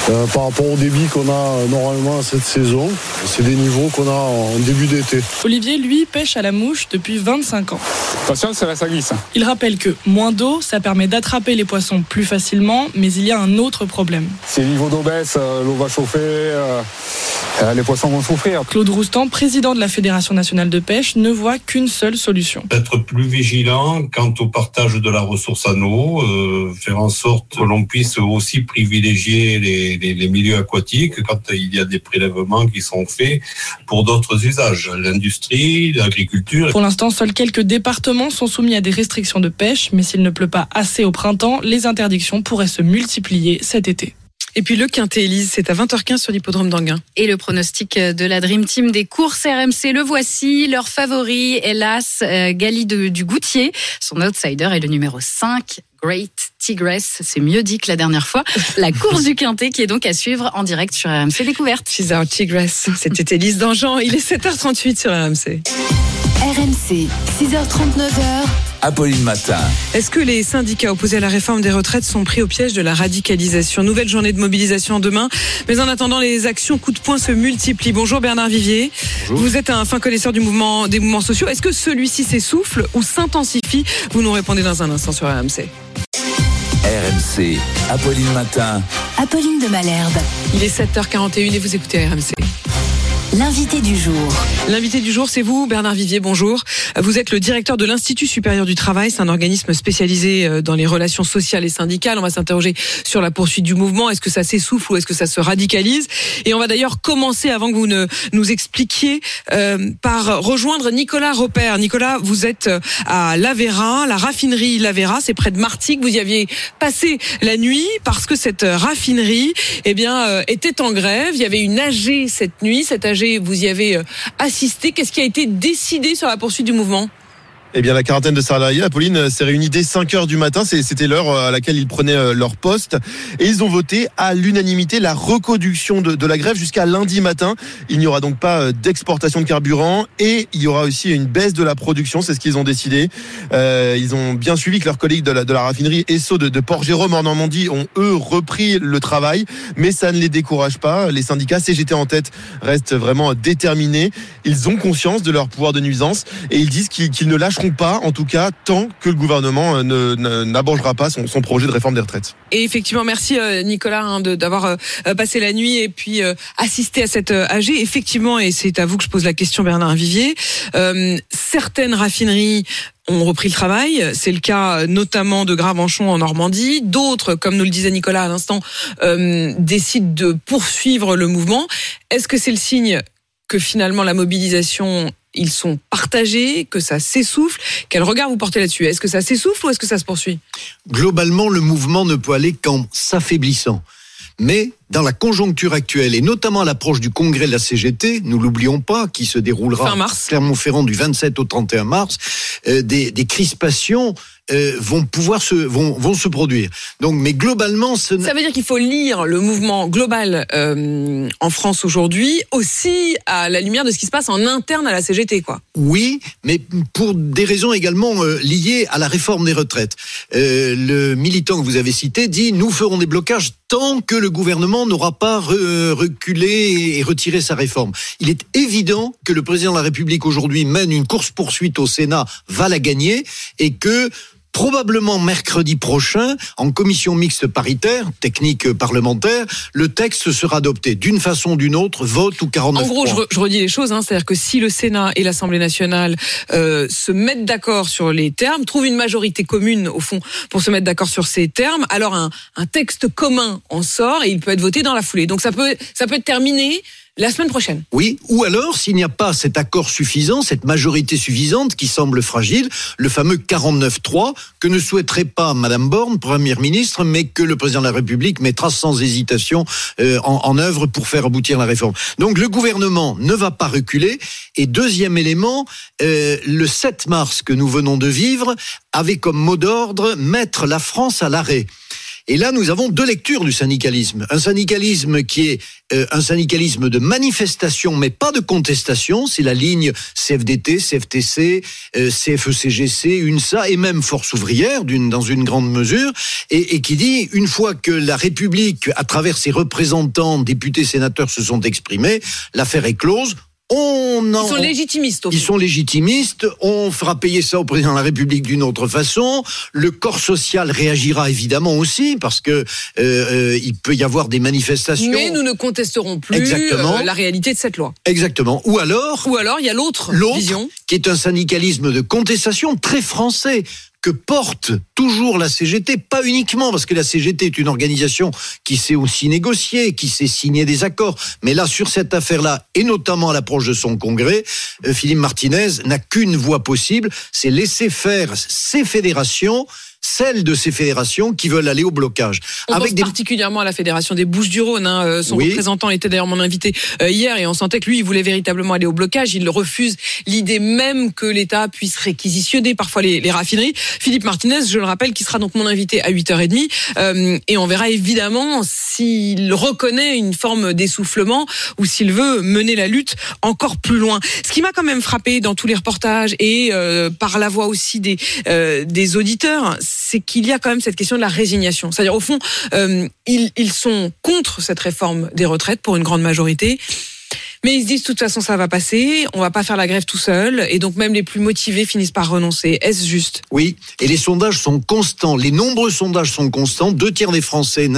euh, par rapport au débit qu'on a normalement à cette saison. C'est des niveaux qu'on a en début d'été. Olivier, lui, pêche à la mouche depuis 25 ans. Attention, ça va, ça glisse. Il rappelle que moins d'eau, ça permet d'attraper les poissons plus facilement, mais il y a un autre problème. Si le niveau d'eau baisse, l'eau va chauffer, les poissons vont souffrir. Claude Roustan, président de la Fédération nationale de pêche, ne voit qu'une seule solution. être plus vigilant quant au partage de la ressource en eau, euh, faire en sorte que l'on puisse aussi privilégier les, les- les milieux aquatiques quand il y a des prélèvements qui sont faits pour d'autres usages, l'industrie, l'agriculture. Pour l'instant, seuls quelques départements sont soumis à des restrictions de pêche, mais s'il ne pleut pas assez au printemps, les interdictions pourraient se multiplier cet été. Et puis le Quintet Élise, c'est à 20h15 sur l'hippodrome d'Anguin. Et le pronostic de la Dream Team des courses RMC, le voici. Leur favori, hélas, euh, Gali de- du Goutier. Son outsider est le numéro 5, Great Tigress. C'est mieux dit que la dernière fois. La course du Quintet qui est donc à suivre en direct sur RMC Découverte. She's our Tigress. C'était Élise Dangean. Il est 7h38 sur RMC. RMC, 6h39h. Apolline Matin. Est-ce que les syndicats opposés à la réforme des retraites sont pris au piège de la radicalisation? Nouvelle journée de mobilisation demain. Mais en attendant, les actions coup de poing se multiplient. Bonjour Bernard Vivier. Vous êtes un fin connaisseur du mouvement, des mouvements sociaux. Est-ce que celui-ci s'essouffle ou s'intensifie? Vous nous répondez dans un instant sur RMC. RMC. Apolline Matin. Apolline de Malherbe. Il est 7h41 et vous écoutez RMC. L'invité du jour. L'invité du jour, c'est vous, Bernard Vivier. Bonjour. Vous êtes le directeur de l'Institut supérieur du travail. C'est un organisme spécialisé euh, dans les relations sociales et syndicales. On va s'interroger sur la poursuite du mouvement. Est-ce que ça s'essouffle ou est-ce que ça se radicalise? Et on va d'ailleurs commencer, avant que vous ne nous expliquiez, euh, par rejoindre Nicolas Repère. Nicolas, vous êtes euh, à Lavera, la raffinerie Lavera. C'est près de Martigues. Vous y aviez passé la nuit parce que cette raffinerie, eh bien, était en grève. Il y avait une AG cette nuit. Cette AG, vous y avez euh, assisté. Qu'est-ce qui a été décidé sur la poursuite du mouvement? Eh bien, la quarantaine de salariés, Apolline, euh, s'est réunie dès 5 heures du matin. C'était l'heure euh, à laquelle ils prenaient euh, leur poste. Et ils ont voté à l'unanimité la reconduction de, de la grève jusqu'à lundi matin. Il n'y aura donc pas d'exportation de carburant et il y aura aussi une baisse de la production. C'est ce qu'ils ont décidé. Euh, ils ont bien suivi que leurs collègues de la, de la raffinerie Esso de, de Port-Jérôme en Normandie ont, eux, repris le travail. Mais ça ne les décourage pas. Les syndicats CGT en tête restent vraiment déterminés. Ils ont conscience de leur pouvoir de nuisance et ils disent qu'ils qu'ils ne lâcheront pas, en tout cas, tant que le gouvernement euh, n'abrogera pas son, projet de réforme des retraites. Et effectivement, merci euh, Nicolas hein, d'avoir euh, passé la nuit et puis euh, assisté à cette AG. Effectivement, et c'est à vous que je pose la question, Bernard Vivier. certaines raffineries ont repris le travail. C'est le cas notamment de Gravenchon en Normandie. D'autres, comme nous le disait Nicolas à l'instant, décident de poursuivre le mouvement. Est-ce que c'est le signe que finalement la mobilisation ils sont partagés, que ça s'essouffle. Quel regard vous portez là-dessus? Est-ce que ça s'essouffle ou est-ce que ça se poursuit? Globalement, le mouvement ne peut aller qu'en s'affaiblissant. Mais dans la conjoncture actuelle, et notamment à l'approche du congrès de la CGT, nous l'oublions pas, qui se déroulera Fin mars. Clermont-Ferrand du 27 au 31 mars, euh, des, des crispations euh, vont pouvoir se vont, vont se produire. Donc, mais globalement, ce Ça veut dire qu'il faut lire le mouvement global euh, en France aujourd'hui aussi à la lumière de ce qui se passe en interne à la CGT, quoi. Oui, mais pour des raisons également euh, liées à la réforme des retraites. Le militant que vous avez cité dit nous ferons des blocages tant que le gouvernement n'aura pas re- reculé et retiré sa réforme. Il est évident que le président de la République aujourd'hui mène une course poursuite au Sénat, va la gagner et que Probablement mercredi prochain, en commission mixte paritaire, technique parlementaire, le texte sera adopté d'une façon ou d'une autre, vote ou 49 En gros, je, re- je redis les choses, hein, c'est-à-dire que si le Sénat et l'Assemblée nationale euh, se mettent d'accord sur les termes, trouvent une majorité commune au fond pour se mettre d'accord sur ces termes, alors un, un texte commun en sort et il peut être voté dans la foulée. Donc ça peut, ça peut être terminé la semaine prochaine. Oui, ou alors, s'il n'y a pas cet accord suffisant, cette majorité suffisante qui semble fragile, le fameux 49-3, que ne souhaiterait pas Madame Borne, Première ministre, mais que le président de la République mettra sans hésitation euh, en, œuvre pour faire aboutir la réforme. Donc le gouvernement ne va pas reculer. Et deuxième élément, euh, le 7 mars que nous venons de vivre avait comme mot d'ordre mettre la France à l'arrêt. Et là, nous avons deux lectures du syndicalisme. Un syndicalisme qui est euh, un syndicalisme de manifestation, mais pas de contestation. C'est la ligne CFDT, CFTC, euh, CFECGC, UNSA et même Force ouvrière, dans une grande mesure, et qui dit, une fois que la République, à travers ses représentants, députés, sénateurs, se sont exprimés, l'affaire est close. On en- Ils sont légitimistes. Au ils sont légitimistes. On fera payer ça au président de la République d'une autre façon. Le corps social réagira évidemment aussi parce que euh, euh, il peut y avoir des manifestations. Mais nous ne contesterons plus Exactement. euh, la réalité de cette loi. Exactement. Ou alors, Ou alors, il y a l'autre l'autre, vision. qui est un syndicalisme de contestation très français que porte toujours la CGT, pas uniquement parce que la CGT est une organisation qui sait aussi négocier, qui sait signer des accords, mais là sur cette affaire-là et notamment à l'approche de son congrès, euh, Philippe Martinez n'a qu'une voie possible, c'est laisser faire ces fédérations, celles de ces fédérations qui veulent aller au blocage. On Avec pense des particulièrement à la Fédération des Bouches-du-Rhône. hein. Euh, Son Oui. représentant était d'ailleurs mon invité euh, hier et on sentait que lui, il voulait véritablement aller au blocage. Il refuse l'idée même que l'État puisse réquisitionner parfois les, les raffineries. Philippe Martinez, je le rappelle, qui sera donc mon invité à 8h30. euh, et on verra évidemment s'il reconnaît une forme d'essoufflement ou s'il veut mener la lutte encore plus loin. Ce qui m'a quand même frappé dans tous les reportages et euh, par la voix aussi des, euh, des auditeurs, c'est qu'il y a quand même cette question de la résignation. C'est-à-dire, au fond, euh, ils, ils sont contre cette réforme des retraites pour une grande majorité. Mais ils se disent, de toute façon, ça va passer, on va pas faire la grève tout seul, et donc même les plus motivés finissent par renoncer. Est-ce juste? Oui, et les sondages sont constants. Les nombreux sondages sont constants. Deux tiers des Français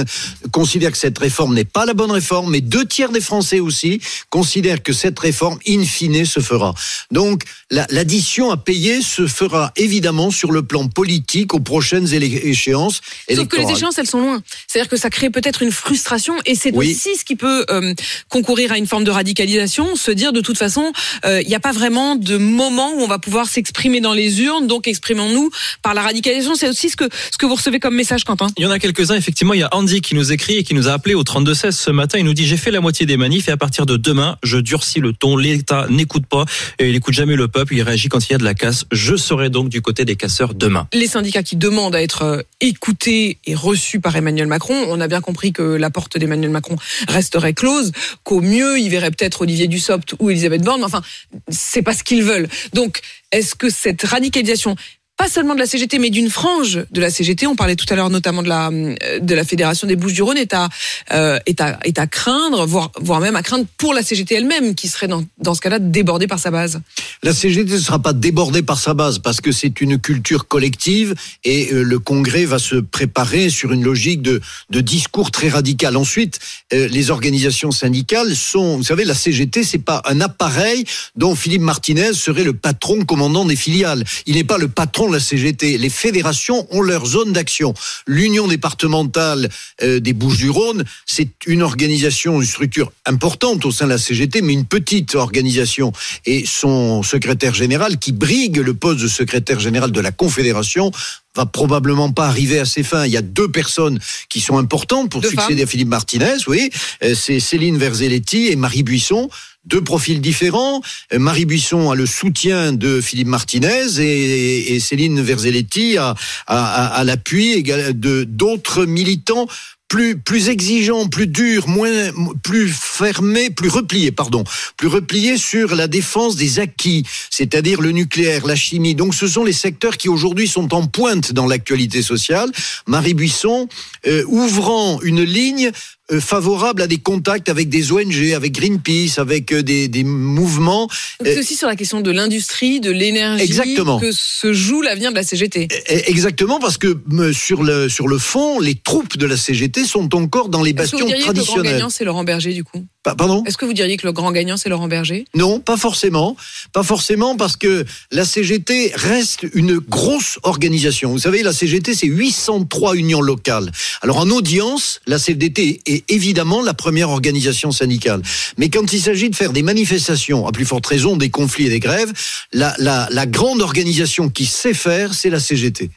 considèrent que cette réforme n'est pas la bonne réforme, mais deux tiers des Français aussi considèrent que cette réforme, in fine, se fera. Donc, la- l'addition à payer se fera évidemment sur le plan politique aux prochaines échéances Sauf que les échéances, elles sont loin. C'est-à-dire que ça crée peut-être une frustration, et c'est Oui. aussi ce qui peut euh, concourir à une forme de radicalisation, se dire de toute façon, euh, il n'y a pas vraiment de moment où on va pouvoir s'exprimer dans les urnes, donc exprimons-nous par la radicalisation. C'est aussi ce que ce que vous recevez comme message, Quentin. Il y en a quelques-uns, effectivement. Il y a Andy qui nous écrit et qui nous a appelé au 32-16 ce matin. Il nous dit J'ai fait la moitié des manifs et à partir de demain, je durcis le ton. L'État n'écoute pas et il écoute jamais le peuple. Il réagit quand il y a de la casse. Je serai donc du côté des casseurs demain. les syndicats qui demandent à être euh, écoutés et reçus par Emmanuel Macron, on a bien compris que la porte d'Emmanuel Macron resterait close, qu'au mieux, il verrait peut-être Olivier Dussopt ou Elisabeth Borne, enfin, c'est pas ce qu'ils veulent. Donc, est-ce que cette radicalisation pas seulement de la CGT, mais d'une frange de la CGT. On parlait tout à l'heure notamment de la euh, de la fédération des Bouches-du-Rhône est à euh, à est à craindre, voire voire même à craindre pour la CGT elle-même, qui serait dans dans ce cas-là débordée par sa base. La CGT ne sera pas débordée par sa base parce que c'est une culture collective et euh, le Congrès va se préparer sur une logique de, de discours très radical. Ensuite, euh, les organisations syndicales sont, vous savez, la CGT, c'est pas un appareil dont Philippe Martinez serait le patron commandant des filiales. Il n'est pas le patron la CGT. Les fédérations ont leur zone d'action. L'Union départementale euh, des Bouches-du-Rhône, c'est une organisation, une structure importante au sein de la CGT, mais une petite organisation. Et son secrétaire général, qui brigue le poste de secrétaire général de la Confédération, va probablement pas arriver à ses fins. Il y a deux personnes qui sont importantes pour Deux succéder femmes. à Philippe Martinez, oui. Euh, C'est Céline Verzelletti et Marie Buisson. Deux profils différents. Euh, Marie Buisson a le soutien de Philippe Martinez et, et Céline Verzelletti a, a, a- a l'appui de d'autres militants plus exigeants, plus durs, moins plus fermés, plus repliés, pardon, plus repliés sur la défense des acquis, c'est-à-dire le nucléaire, la chimie. Donc ce sont les secteurs qui aujourd'hui sont en pointe dans l'actualité sociale. Marie Buisson euh, ouvrant une ligne favorable à des contacts avec des ONG, avec Greenpeace, avec euh, des, des mouvements. Donc, C'est aussi sur la question de l'industrie, de l'énergie Exactement. que se joue l'avenir de la CGT. Eh, Exactement, parce que sur le sur le fond, les troupes de la CGT sont encore dans les bastions diriez que le grand traditionnels. gagnant, c'est Laurent Berger, du coup? Pa- Pardon? Est-ce que vous diriez que le grand gagnant, c'est Laurent Berger? Non, pas forcément. Pas forcément parce que la CGT reste une grosse organisation. Vous savez, la CGT, c'est 803 unions locales. Alors en audience, la CFDT est évidemment la première organisation syndicale. Mais quand il s'agit de faire des manifestations, à plus forte raison des conflits et des grèves, la, la, grande organisation qui sait faire, c'est la CGT.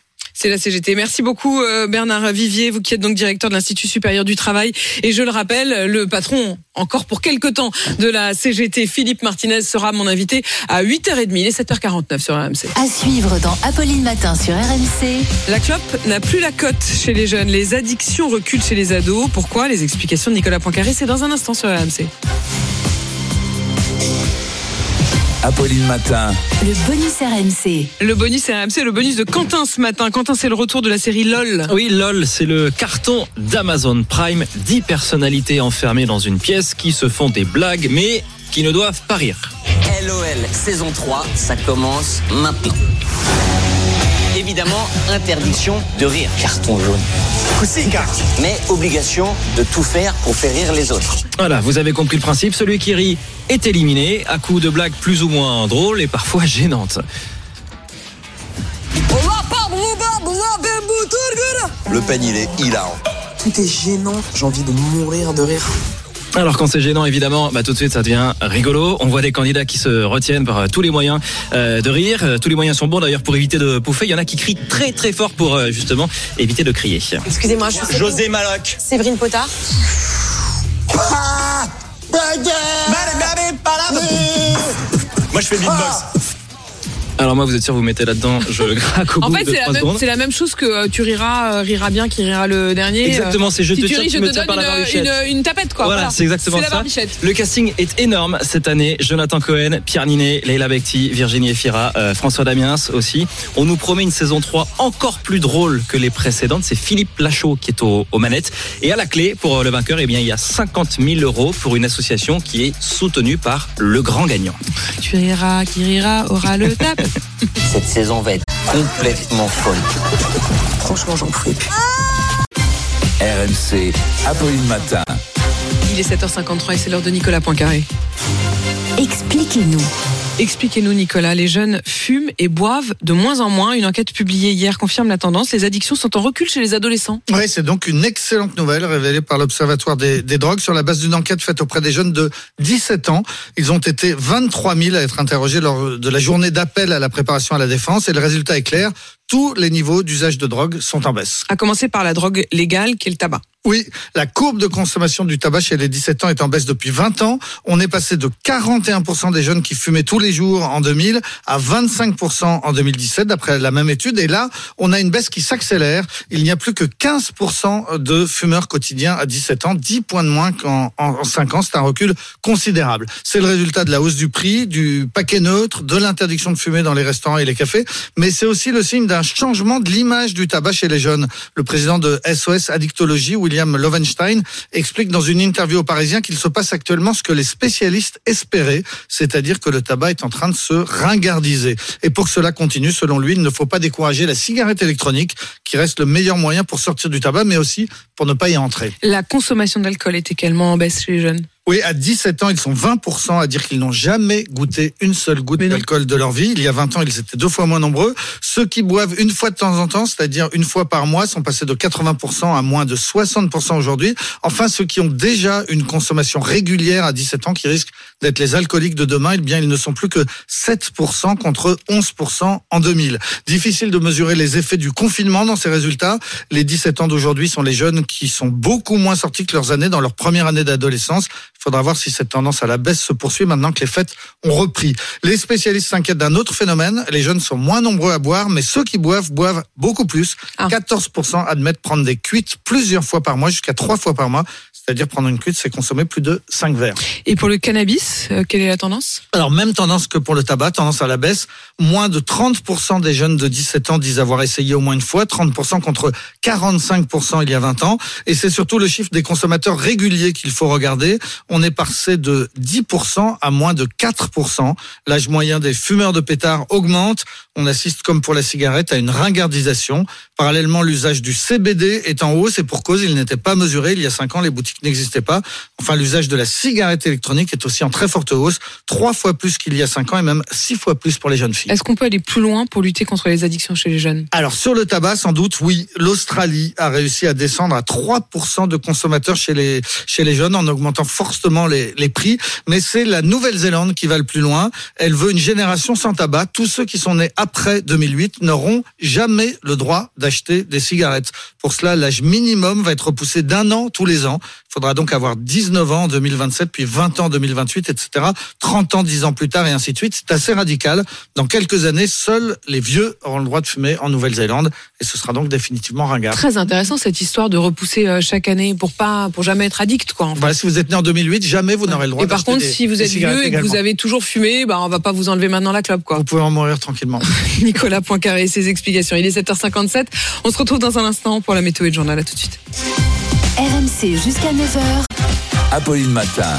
C'est la CGT. Merci beaucoup euh, Bernard Vivier, vous qui êtes donc directeur de l'Institut supérieur du travail. Et je le rappelle, le patron, encore pour quelques temps, de la CGT, Philippe Martinez, sera mon invité à 8h30, il est 7h49 sur RMC. À suivre dans Apolline Matin sur RMC. La clope n'a plus la cote chez les jeunes. Les addictions reculent chez les ados. Pourquoi? Les explications de Nicolas Poincaré, c'est dans un instant sur RMC. Apolline Matin. Le bonus RMC. Le bonus RMC, le bonus de Quentin ce matin. Quentin, c'est le retour de la série LOL. Oui, LOL, c'est le carton d'Amazon Prime. 10 personnalités enfermées dans une pièce qui se font des blagues, mais qui ne doivent pas rire. LOL saison 3, ça commence maintenant. Évidemment, interdiction de rire. Carton jaune. Mais obligation de tout faire pour faire rire les autres. Voilà, vous avez compris le principe. Celui qui rit est éliminé à coup de blagues plus ou moins drôles et parfois gênantes. Le peigne, il est hilarant. Tout est gênant, j'ai envie de mourir de rire. Alors quand c'est gênant, évidemment, bah, tout de suite ça devient rigolo. On voit des candidats qui se retiennent par euh, tous les moyens euh, de rire. Euh, Tous les moyens sont bons d'ailleurs pour éviter de pouffer. Il y en a qui crient très très fort pour euh, justement éviter de crier. Excusez-moi, je suis José Maloc. Séverine Potard. Moi, je fais beatbox. Alors moi, vous êtes sûr, vous mettez là-dedans, je craque au En bout fait, de c'est la, 3 même- secondes. c'est la même chose que euh, tu riras, euh, rira bien qui rira le dernier. Exactement, Euh, c'est je si te tu tiens, ris, tu je me te tiens par donne la une, barbichette. une- une tapette, quoi. Voilà, c'est exactement la ça. barbichette. Le casting est énorme cette année. Jonathan Cohen, Pierre Ninet, Leila Bekti, Virginie Efira, euh, François Damiens aussi. On nous promet une saison 3 encore plus drôle que les précédentes. C'est Philippe Lachaud qui est au- aux manettes. Et à la clé, pour euh, le vainqueur, eh bien, il y a 50 000 euros pour une association qui est soutenue par le grand gagnant. Tu riras, qui rira aura le tape. Cette saison va être complètement folle. Franchement, j'en pouvais plus. RMC. Apolline Matin. Il est 7h53 et c'est l'heure de Nicolas Poincaré. Expliquez-nous. Expliquez-nous, Nicolas. Les jeunes fument et boivent de moins en moins. Une enquête publiée hier confirme la tendance. Les addictions sont en recul chez les adolescents. Oui, c'est donc une excellente nouvelle révélée par l'Observatoire des, drogues sur la base d'une enquête faite auprès des jeunes de 17 ans. Ils ont été 23 000 à être interrogés lors de la journée d'appel à la préparation à la défense et le résultat est clair. Tous les niveaux d'usage de drogue sont en baisse. À commencer par la drogue légale qui est le tabac. Oui, la courbe de consommation du tabac chez les 17 ans est en baisse depuis 20 ans. On est passé de 41% des jeunes qui fumaient tous les jours en 2000 à 25% en 2017, d'après la même étude. Et là, on a une baisse qui s'accélère. Il n'y a plus que 15% de fumeurs quotidiens à 17 ans, 10 points de moins qu'en en 5 ans. C'est un recul considérable. C'est le résultat de la hausse du prix, du paquet neutre, de l'interdiction de fumer dans les restaurants et les cafés. Mais c'est aussi le signe d'un changement de l'image du tabac chez les jeunes. Le président de SOS Addictologie, William Lovenstein, explique dans une interview au Parisien qu'il se passe actuellement ce que les spécialistes espéraient, c'est-à-dire que le tabac est en train de se ringardiser. Et pour que cela continue, selon lui, il ne faut pas décourager la cigarette électronique, qui reste le meilleur moyen pour sortir du tabac, mais aussi pour ne pas y entrer. La consommation d'alcool est également en baisse chez les jeunes. Oui, à 17 ans, ils sont 20% à dire qu'ils n'ont jamais goûté une seule goutte d'alcool de leur vie. Il y a 20 ans, ils étaient deux fois moins nombreux. Ceux qui boivent une fois de temps en temps, c'est-à-dire une fois par mois, sont passés de 80% à moins de 60% aujourd'hui. Enfin, ceux qui ont déjà une consommation régulière à 17 ans, qui risquent d'être les alcooliques de demain, eh bien, ils ne sont plus que 7% contre 11% en 2000. Difficile de mesurer les effets du confinement dans ces résultats. Les 17 ans d'aujourd'hui sont les jeunes qui sont beaucoup moins sortis que leurs années dans leur première année d'adolescence. Il faudra voir si cette tendance à la baisse se poursuit maintenant que les fêtes ont repris. Les spécialistes s'inquiètent d'un autre phénomène. Les jeunes sont moins nombreux à boire, mais ceux qui boivent boivent beaucoup plus. 14% admettent prendre des cuites plusieurs fois par mois, jusqu'à trois fois par mois. C'est-à-dire prendre une cuite, c'est consommer plus de 5 verres. Et pour le cannabis, euh, quelle est la tendance? Alors, même tendance que pour le tabac, tendance à la baisse. Moins de 30% des jeunes de 17 ans disent avoir essayé au moins une fois, 30% contre 45% il y a 20 ans. Et c'est surtout le chiffre des consommateurs réguliers qu'il faut regarder. On est passé de 10% à moins de 4%. L'âge moyen des fumeurs de pétards augmente. On assiste, comme pour la cigarette, à une ringardisation. Parallèlement, l'usage du CBD est en hausse et pour cause, il n'était pas mesuré il y a 5 ans. Les boutiques n'existait pas. Enfin, l'usage de la cigarette électronique est aussi en très forte hausse, trois fois plus qu'il y a cinq ans et même six fois plus pour les jeunes filles. Est-ce qu'on peut aller plus loin pour lutter contre les addictions chez les jeunes? Alors sur le tabac, sans doute, oui. L'Australie a réussi à descendre à 3% de consommateurs chez les chez les jeunes en augmentant fortement les, les prix. Mais c'est la Nouvelle-Zélande qui va le plus loin. Elle veut une génération sans tabac. Tous ceux qui sont nés après 2008 n'auront jamais le droit d'acheter des cigarettes. Pour cela, l'âge minimum va être repoussé d'un an tous les ans. Il faudra donc avoir 19 ans en 2027, puis 20 ans en 2028, etc. 30 ans, 10 ans plus tard, et ainsi de suite. C'est assez radical. Dans quelques années, seuls les vieux auront le droit de fumer en Nouvelle-Zélande, et ce sera donc définitivement ringard. Très intéressant cette histoire de repousser euh, chaque année pour pas, pour jamais être addict, quoi. en fait. Voilà, si vous êtes né en 2008, jamais vous n'aurez le droit Et par contre, des- si vous êtes vieux et que vous avez toujours fumé, bah, on va pas vous enlever maintenant la clope, quoi. Vous pouvez en mourir tranquillement. Nicolas Poincaré et ses explications. Il est 7h57. On se retrouve dans un instant pour la météo et le journal. À tout de suite. RMC jusqu'à 9h. Apolline Matin.